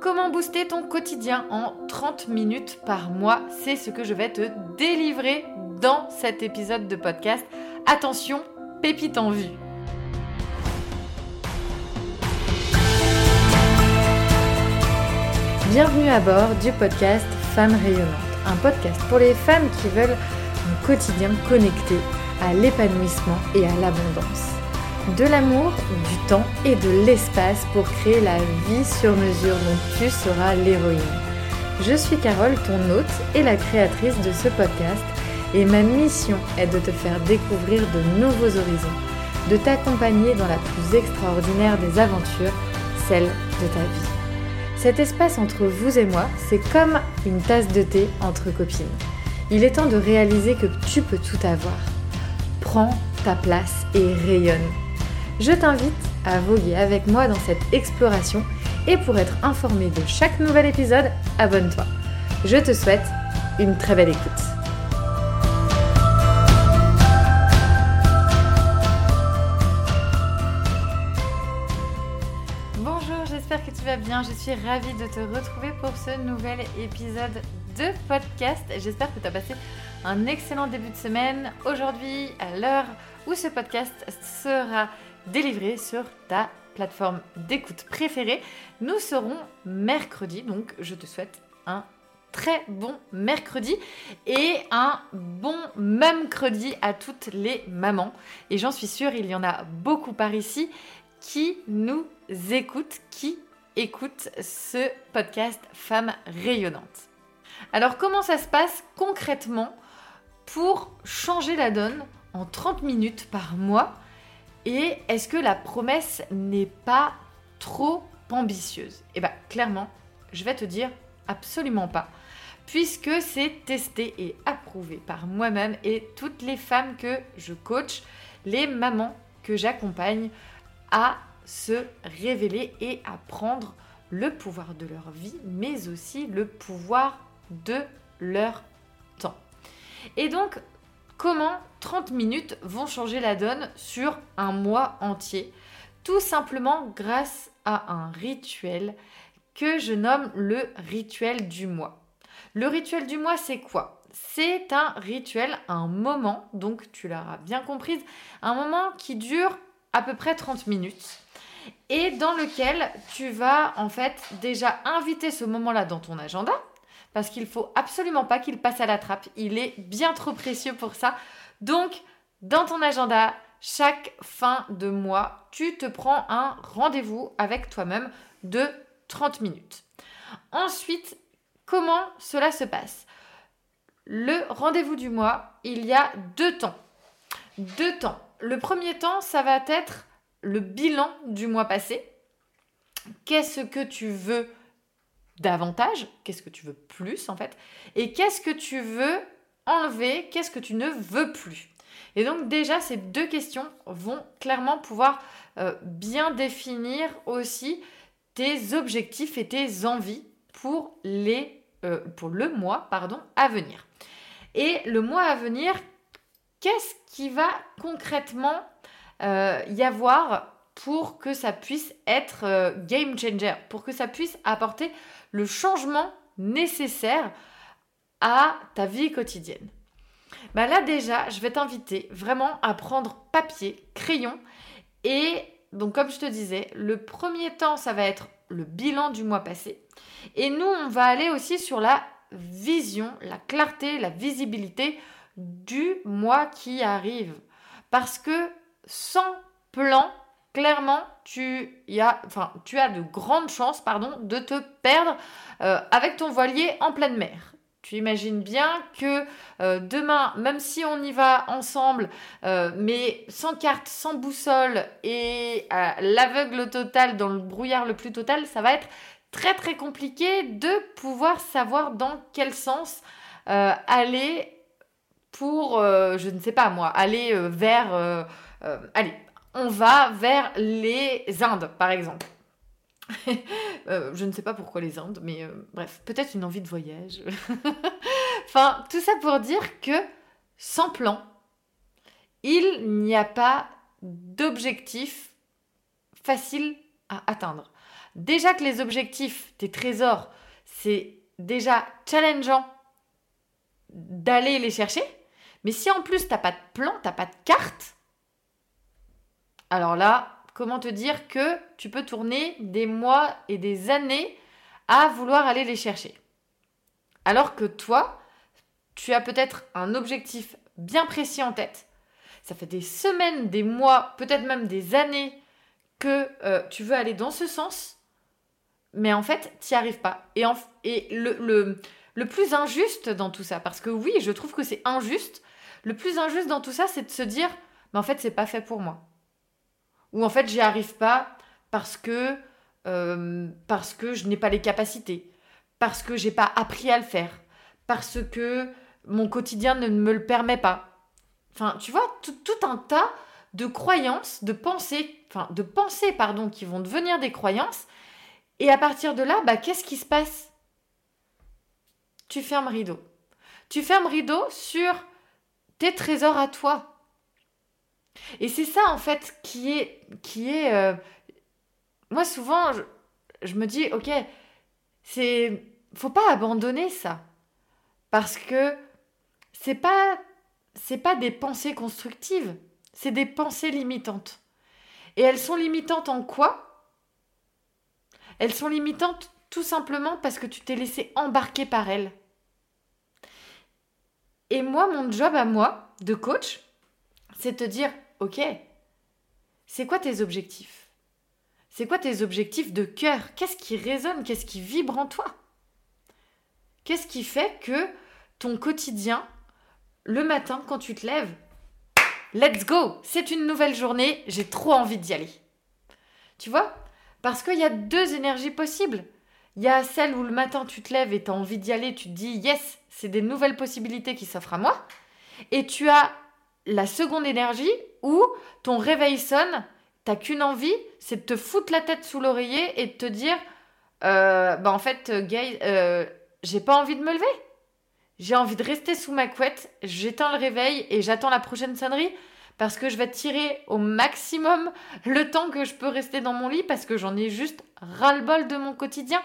Comment booster ton quotidien en 30 minutes par mois? C'est ce que je vais te délivrer dans cet épisode de podcast. Attention, pépite en vue. Bienvenue à bord du podcast Femmes rayonnantes, un podcast pour les femmes qui veulent un quotidien connecté à l'épanouissement et à l'abondance de l'amour, du temps et de l'espace pour créer la vie sur mesure dont tu seras l'héroïne. Je suis Carole, ton hôte et la créatrice de ce podcast, et ma mission est de te faire découvrir de nouveaux horizons, de t'accompagner dans la plus extraordinaire des aventures, celle de ta vie. Cet espace entre vous et moi, c'est comme une tasse de thé entre copines. Il est temps de réaliser que tu peux tout avoir. Prends ta place et rayonne je t'invite à voguer avec moi dans cette exploration et pour être informé de chaque nouvel épisode, abonne-toi. Je te souhaite une très belle écoute. Bonjour, j'espère que tu vas bien. Je suis ravie de te retrouver pour ce nouvel épisode de podcast. J'espère que tu as passé un excellent début de semaine. Aujourd'hui, à l'heure où ce podcast sera délivré sur ta plateforme d'écoute préférée. Nous serons mercredi, donc je te souhaite un très bon mercredi et un bon mercredi à toutes les mamans. Et j'en suis sûre, il y en a beaucoup par ici qui nous écoutent, qui écoutent ce podcast Femmes rayonnantes. Alors comment ça se passe concrètement pour changer la donne en 30 minutes par mois? Et est-ce que la promesse n'est pas trop ambitieuse? Eh bien, clairement, je vais te dire absolument pas. Puisque c'est testé et approuvé par moi-même et toutes les femmes que je coach, les mamans que j'accompagne à se révéler et à prendre le pouvoir de leur vie, mais aussi le pouvoir de leur temps. Et donc, comment 30 minutes vont changer la donne sur un mois entier Tout simplement grâce à un rituel que je nomme le rituel du mois. Le rituel du mois, c'est quoi? C'est un rituel, un moment, donc tu l'auras bien comprise, un moment qui dure à peu près 30 minutes et dans lequel tu vas en fait déjà inviter ce moment-là dans ton agenda parce qu'il faut absolument pas qu'il passe à la trappe. Il est bien trop précieux pour ça. Donc, dans ton agenda, chaque fin de mois, tu te prends un rendez-vous avec toi-même de 30 minutes. Ensuite, comment cela se passe? Le rendez-vous du mois, il y a deux temps. Deux temps. Le premier temps, ça va être le bilan du mois passé. Qu'est-ce que tu veux davantage, qu'est-ce que tu veux plus en fait, et qu'est-ce que tu veux enlever, qu'est-ce que tu ne veux plus. Et donc déjà, ces deux questions vont clairement pouvoir euh, bien définir aussi tes objectifs et tes envies pour, les, euh, pour le mois pardon, à venir. Et le mois à venir, qu'est-ce qui va concrètement euh, y avoir pour que ça puisse être game changer, pour que ça puisse apporter le changement nécessaire à ta vie quotidienne. Bah là déjà, je vais t'inviter vraiment à prendre papier, crayon et donc comme je te disais, le premier temps ça va être le bilan du mois passé et nous on va aller aussi sur la vision, la clarté, la visibilité du mois qui arrive parce que sans plan, clairement, tu, y a, enfin, tu as de grandes chances pardon, de te perdre euh, avec ton voilier en pleine mer. Tu imagines bien que euh, demain, même si on y va ensemble, euh, mais sans carte, sans boussole et l'aveugle total, dans le brouillard le plus total, ça va être très très compliqué de pouvoir savoir dans quel sens aller pour, je ne sais pas moi, aller vers... allez, on va vers les Indes, par exemple. Euh, je ne sais pas pourquoi les Indes, mais euh, bref, peut-être une envie de voyage. enfin, tout ça pour dire que sans plan, il n'y a pas d'objectif facile à atteindre. déjà que les objectifs, tes trésors, c'est déjà challengeant d'aller les chercher. Mais si en plus t'as pas de plan, t'as pas de carte, alors là, comment te dire que tu peux tourner des mois et des années à vouloir aller les chercher? Alors que toi, tu as peut-être un objectif bien précis en tête. Ça fait des semaines, des mois, peut-être même des années que euh, tu veux aller dans ce sens, mais en fait, tu n'y arrives pas. Et, le, le plus injuste dans tout ça, parce que oui, je trouve que c'est injuste, le plus injuste dans tout ça, c'est de se dire, mais en fait, c'est pas fait pour moi. Ou en fait, j'y arrive pas parce que, euh, parce que je n'ai pas les capacités, parce que j'ai pas appris à le faire, parce que mon quotidien ne me le permet pas. Enfin, tu vois, tout, un tas de croyances, de pensées, enfin, de pensées, pardon, qui vont devenir des croyances. Et à partir de là, bah, qu'est-ce qui se passe? Tu fermes rideau. Tu fermes rideau sur tes trésors à toi. Et c'est ça, en fait, qui est. Euh, Moi, souvent, je, me dis, ok, c'est. Faut pas abandonner ça. Parce que c'est pas. C'est pas des pensées constructives, c'est des pensées limitantes. Et elles sont limitantes en quoi? Elles sont limitantes tout simplement parce que tu t'es laissé embarquer par elles. Et moi, mon job à moi, de coach, c'est te dire, ok, c'est quoi tes objectifs? C'est quoi tes objectifs de cœur? Qu'est-ce qui résonne? Qu'est-ce qui vibre en toi? Qu'est-ce qui fait que ton quotidien, le matin, quand tu te lèves, let's go C'est une nouvelle journée, j'ai trop envie d'y aller. Tu vois? Parce qu'il y a deux énergies possibles. Il y a celle où le matin tu te lèves et tu as envie d'y aller, tu te dis yes, c'est des nouvelles possibilités qui s'offrent à moi. Et tu as la seconde énergie où ton réveil sonne, t'as qu'une envie, c'est de te foutre la tête sous l'oreiller et de te dire euh, bah en fait, Gay, euh, j'ai pas envie de me lever. J'ai envie de rester sous ma couette, j'éteins le réveil et j'attends la prochaine sonnerie parce que je vais tirer au maximum le temps que je peux rester dans mon lit parce que j'en ai juste ras-le-bol de mon quotidien.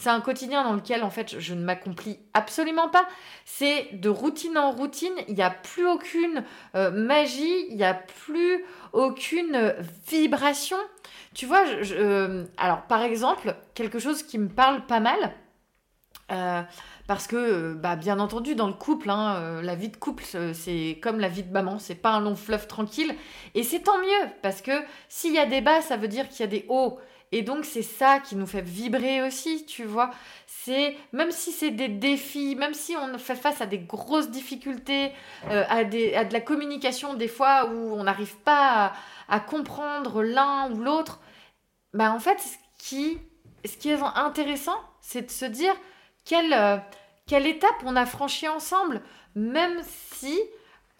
C'est un quotidien dans lequel, en fait, je ne m'accomplis absolument pas. C'est de routine en routine. Il n'y a plus aucune euh, magie, il n'y a plus aucune vibration. Tu vois, euh, alors par exemple, quelque chose qui me parle pas mal. Euh, parce que, bah, bien entendu, dans le couple, hein, la vie de couple, c'est comme la vie de maman, c'est pas un long fleuve tranquille. Et c'est tant mieux, parce que s'il y a des bas, ça veut dire qu'il y a des hauts. Et donc c'est ça qui nous fait vibrer aussi, tu vois. C'est même si c'est des défis, même si on fait face à des grosses difficultés, euh, à, des, à de la communication des fois où on n'arrive pas à, comprendre l'un ou l'autre, bah en fait ce qui, ce qui est intéressant, c'est de se dire quelle, euh, quelle étape on a franchi ensemble, même si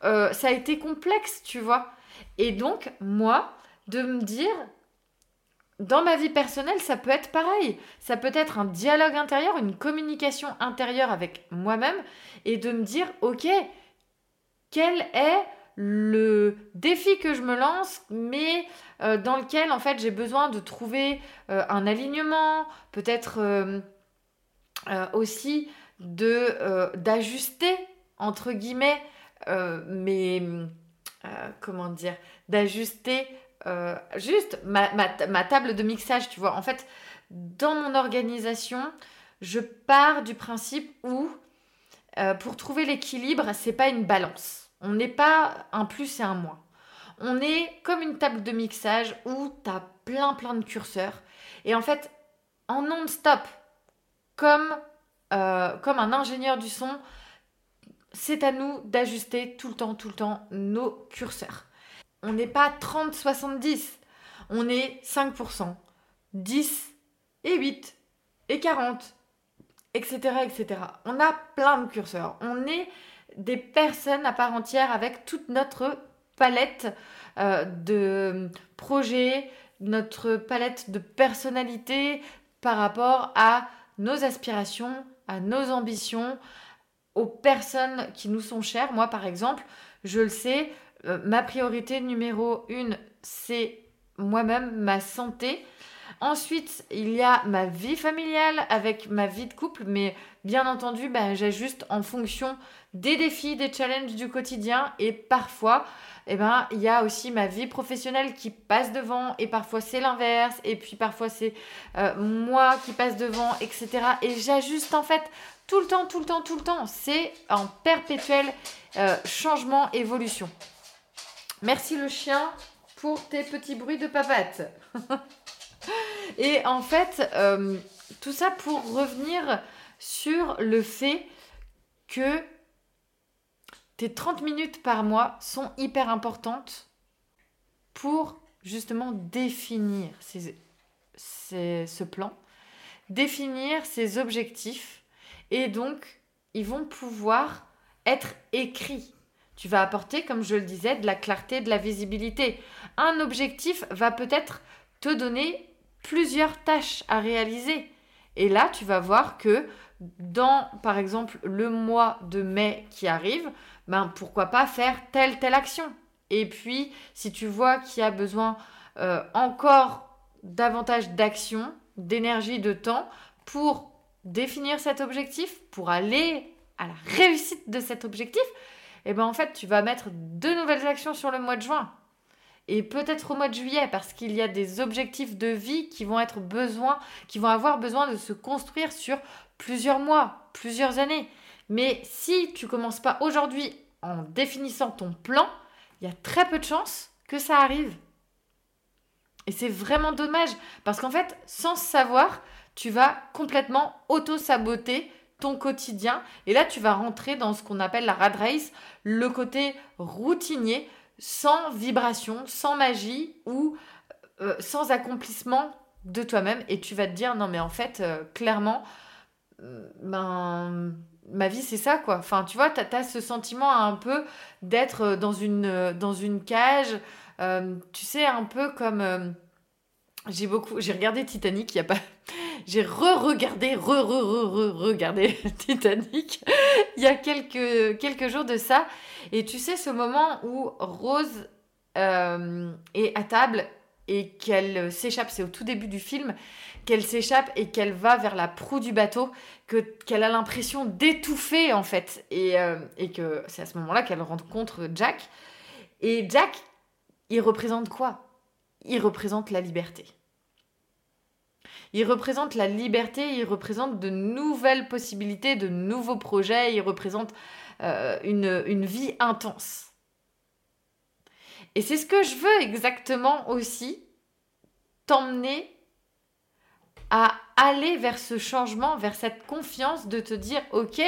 euh, ça a été complexe, tu vois. Et donc moi, de me dire dans ma vie personnelle, ça peut être pareil. Ça peut être un dialogue intérieur, une communication intérieure avec moi-même et de me dire, ok, quel est le défi que je me lance, mais euh, dans lequel en fait j'ai besoin de trouver euh, un alignement, peut-être euh, aussi de d'ajuster entre guillemets mais comment dire d'ajuster euh, juste ma, table de mixage, tu vois. En fait, dans mon organisation, je pars du principe où, euh, pour trouver l'équilibre, c'est pas une balance. On n'est pas un plus et un moins. On est comme une table de mixage où tu as plein plein de curseurs. Et en fait, en non-stop, comme, euh, comme un ingénieur du son, c'est à nous d'ajuster tout le temps, tout le temps nos curseurs on n'est pas 30-70, on est 5%, 10 et 8 et 40, etc., etc. On a plein de curseurs. On est des personnes à part entière avec toute notre palette euh, de projets, notre palette de personnalité par rapport à nos aspirations, à nos ambitions, aux personnes qui nous sont chères. Moi, par exemple, je le sais, euh, ma priorité numéro une, c'est moi-même, ma santé. Ensuite, il y a ma vie familiale avec ma vie de couple, mais bien entendu, ben, j'ajuste en fonction des défis, des challenges du quotidien et parfois, eh ben, il y a aussi ma vie professionnelle qui passe devant et parfois c'est l'inverse et puis parfois c'est euh, moi qui passe devant, etc. Et j'ajuste en fait tout le temps, tout le temps, tout le temps. C'est en perpétuel euh, changement, évolution. Merci le chien pour tes petits bruits de papate. Et en fait, euh, tout ça pour revenir sur le fait que tes 30 minutes par mois sont hyper importantes pour justement définir ce plan, définir ces objectifs et donc ils vont pouvoir être écrits. Tu vas apporter, comme je le disais, de la clarté, de la visibilité. Un objectif va peut-être te donner plusieurs tâches à réaliser. Et là, tu vas voir que dans, par exemple, le mois de mai qui arrive, ben, pourquoi pas faire telle, telle action. Et puis, si tu vois qu'il y a besoin euh, encore davantage d'action, d'énergie, de temps pour définir cet objectif, pour aller à la réussite de cet objectif, et eh ben en fait, tu vas mettre de nouvelles actions sur le mois de juin et peut-être au mois de juillet parce qu'il y a des objectifs de vie qui vont être besoin, qui vont avoir besoin de se construire sur plusieurs mois, plusieurs années. Mais si tu commences pas aujourd'hui en définissant ton plan, il y a très peu de chances que ça arrive. Et c'est vraiment dommage parce qu'en fait, sans savoir, tu vas complètement auto-saboter ton quotidien. Et là, tu vas rentrer dans ce qu'on appelle la rat race, le côté routinier sans vibration, sans magie ou euh, sans accomplissement de toi-même. Et tu vas te dire non mais en fait euh, clairement euh, ben ma vie c'est ça quoi. Enfin tu vois tu as, ce sentiment un peu d'être dans une dans une cage. Tu sais un peu comme j'ai beaucoup j'ai regardé Titanic il y a pas j'ai re-regardé re-re-re-re-regardé Titanic il y a quelques quelques jours de ça et tu sais, ce moment où Rose euh, est à table et qu'elle s'échappe, c'est au tout début du film, qu'elle s'échappe et qu'elle va vers la proue du bateau, que, qu'elle a l'impression d'étouffer en fait. Et, euh, et que c'est à ce moment-là qu'elle rencontre Jack. Et Jack, il représente quoi? Il représente la liberté. Il représente la liberté, il représente de nouvelles possibilités, de nouveaux projets, il représente euh, une, vie intense. Et c'est ce que je veux exactement aussi, t'emmener à aller vers ce changement, vers cette confiance de te dire, ok,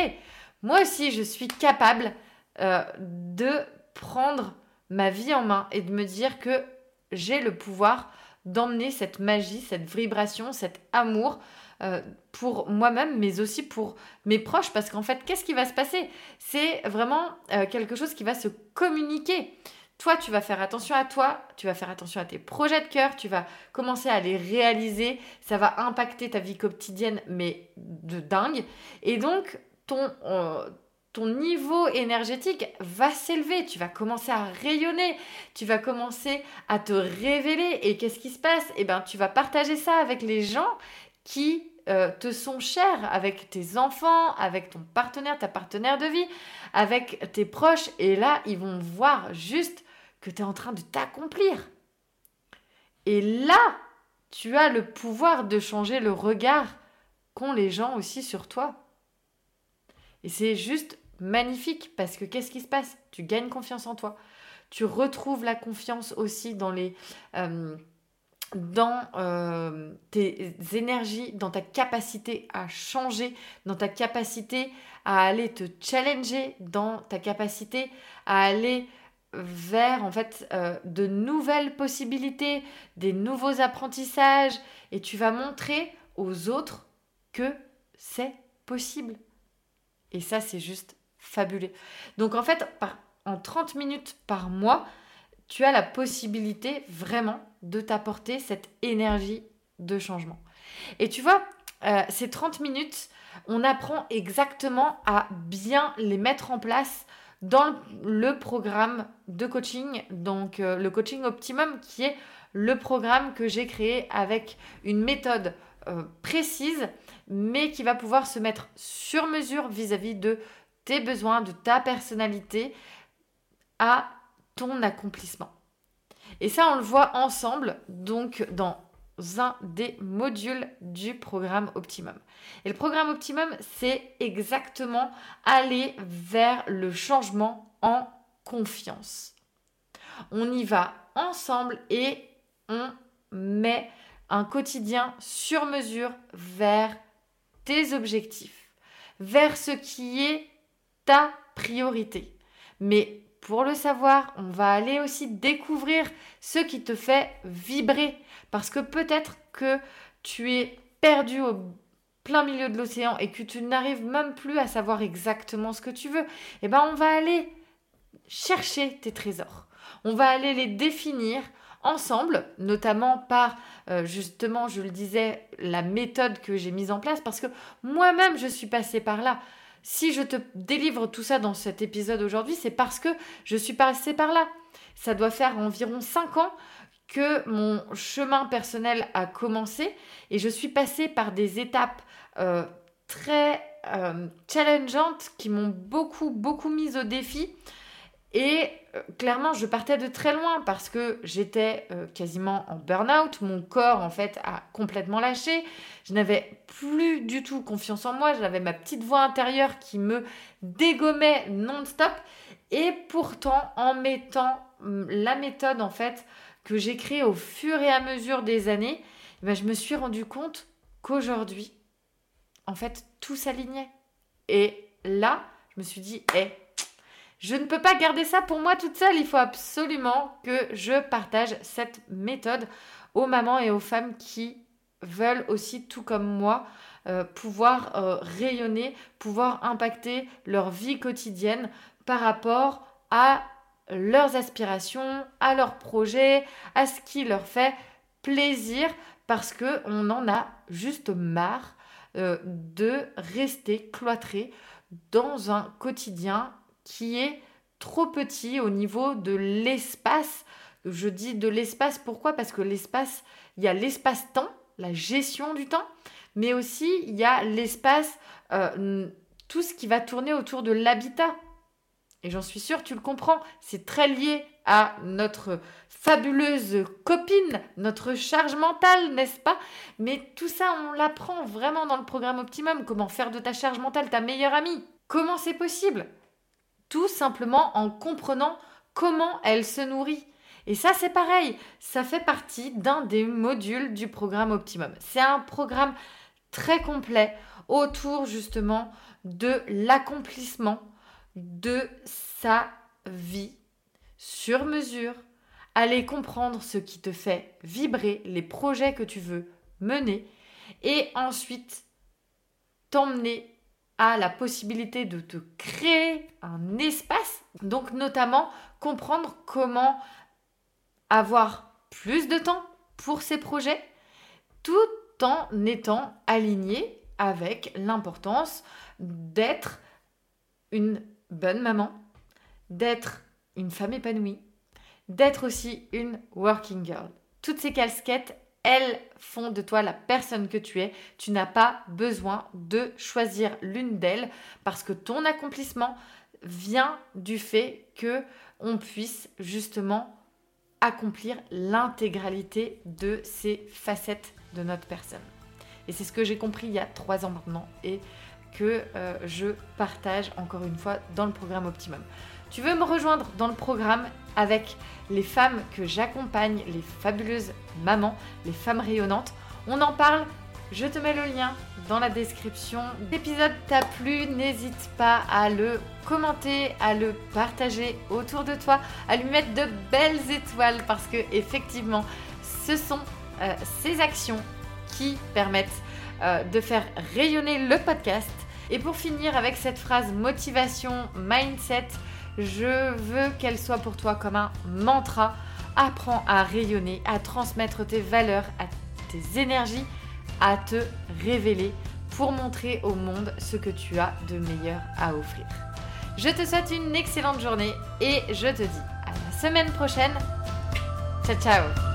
moi aussi je suis capable euh, de prendre ma vie en main et de me dire que j'ai le pouvoir d'emmener cette magie, cette vibration, cet amour euh, pour moi-même, mais aussi pour mes proches, parce qu'en fait, qu'est-ce qui va se passer? C'est vraiment euh, quelque chose qui va se communiquer. Toi, tu vas faire attention à toi, tu vas faire attention à tes projets de cœur, tu vas commencer à les réaliser, ça va impacter ta vie quotidienne, mais de dingue. Et donc, ton, euh, ton niveau énergétique va s'élever, tu vas commencer à rayonner, tu vas commencer à te révéler. Et qu'est-ce qui se passe? Eh bien, tu vas partager ça avec les gens qui euh, te sont chers avec tes enfants, avec ton partenaire, ta partenaire de vie, avec tes proches. Et là, ils vont voir juste que tu es en train de t'accomplir. Et là, tu as le pouvoir de changer le regard qu'ont les gens aussi sur toi. Et c'est juste magnifique parce que qu'est-ce qui se passe? Tu gagnes confiance en toi. Tu retrouves la confiance aussi dans les... Euh, dans euh, tes énergies, dans ta capacité à changer, dans ta capacité à aller te challenger, dans ta capacité à aller vers en fait euh, de nouvelles possibilités, des nouveaux apprentissages et tu vas montrer aux autres que c'est possible. Et ça c'est juste fabuleux. Donc en fait en 30 minutes par mois, tu as la possibilité vraiment de t'apporter cette énergie de changement. Et tu vois, euh, ces 30 minutes, on apprend exactement à bien les mettre en place dans le programme de coaching, donc euh, le coaching optimum qui est le programme que j'ai créé avec une méthode euh, précise, mais qui va pouvoir se mettre sur mesure vis-à-vis de tes besoins, de ta personnalité, à ton accomplissement. Et ça, on le voit ensemble, donc dans un des modules du programme Optimum. Et le programme Optimum, c'est exactement aller vers le changement en confiance. On y va ensemble et on met un quotidien sur mesure vers tes objectifs, vers ce qui est ta priorité. Mais pour le savoir, on va aller aussi découvrir ce qui te fait vibrer. Parce que peut-être que tu es perdu au plein milieu de l'océan et que tu n'arrives même plus à savoir exactement ce que tu veux. Eh bien, on va aller chercher tes trésors. On va aller les définir ensemble, notamment par, euh, justement, je le disais, la méthode que j'ai mise en place, parce que moi-même, je suis passée par là. Si je te délivre tout ça dans cet épisode aujourd'hui, c'est parce que je suis passée par là. Ça doit faire environ 5 ans que mon chemin personnel a commencé et je suis passée par des étapes euh, très euh, challengeantes qui m'ont beaucoup, beaucoup mise au défi. Et euh, clairement, je partais de très loin parce que j'étais euh, quasiment en burn-out. Mon corps, en fait, a complètement lâché. Je n'avais plus du tout confiance en moi. J'avais ma petite voix intérieure qui me dégommait non-stop. Et pourtant, en mettant hum, la méthode, en fait, que j'ai créée au fur et à mesure des années, eh ben, je me suis rendu compte qu'aujourd'hui, en fait, tout s'alignait. Et là, je me suis dit, hé, je ne peux pas garder ça pour moi toute seule. Il faut absolument que je partage cette méthode aux mamans et aux femmes qui veulent aussi, tout comme moi, euh, pouvoir euh, rayonner, pouvoir impacter leur vie quotidienne par rapport à leurs aspirations, à leurs projets, à ce qui leur fait plaisir, parce que on en a juste marre euh, de rester cloîtré dans un quotidien qui est trop petit au niveau de l'espace. Je dis de l'espace, pourquoi? Parce que l'espace, il y a l'espace-temps, la gestion du temps, mais aussi il y a l'espace, euh, tout ce qui va tourner autour de l'habitat. Et j'en suis sûre, tu le comprends, c'est très lié à notre fabuleuse copine, notre charge mentale, n'est-ce pas? Mais tout ça, on l'apprend vraiment dans le programme Optimum, comment faire de ta charge mentale ta meilleure amie. Comment c'est possible? Tout simplement en comprenant comment elle se nourrit. Et ça, c'est pareil, ça fait partie d'un des modules du programme Optimum. C'est un programme très complet autour justement de l'accomplissement de sa vie sur mesure, aller comprendre ce qui te fait vibrer, les projets que tu veux mener, et ensuite t'emmener la possibilité de te créer un espace, donc notamment comprendre comment avoir plus de temps pour ces projets tout en étant aligné avec l'importance d'être une bonne maman, d'être une femme épanouie, d'être aussi une working girl. Toutes ces casquettes, elles font de toi la personne que tu es. Tu n'as pas besoin de choisir l'une d'elles parce que ton accomplissement vient du fait que on puisse justement accomplir l'intégralité de ces facettes de notre personne. Et c'est ce que j'ai compris il y a trois ans maintenant et que euh, je partage encore une fois dans le programme Optimum. Tu veux me rejoindre dans le programme avec les femmes que j'accompagne, les fabuleuses mamans, les femmes rayonnantes. On en parle, je te mets le lien dans la description. L'épisode t'a plu, n'hésite pas à le commenter, à le partager autour de toi, à lui mettre de belles étoiles parce que effectivement, ce sont euh, ces actions qui permettent euh, de faire rayonner le podcast. Et pour finir avec cette phrase motivation, mindset, je veux qu'elle soit pour toi comme un mantra. Apprends à rayonner, à transmettre tes valeurs, à tes énergies, à te révéler pour montrer au monde ce que tu as de meilleur à offrir. Je te souhaite une excellente journée et je te dis à la semaine prochaine. Ciao ciao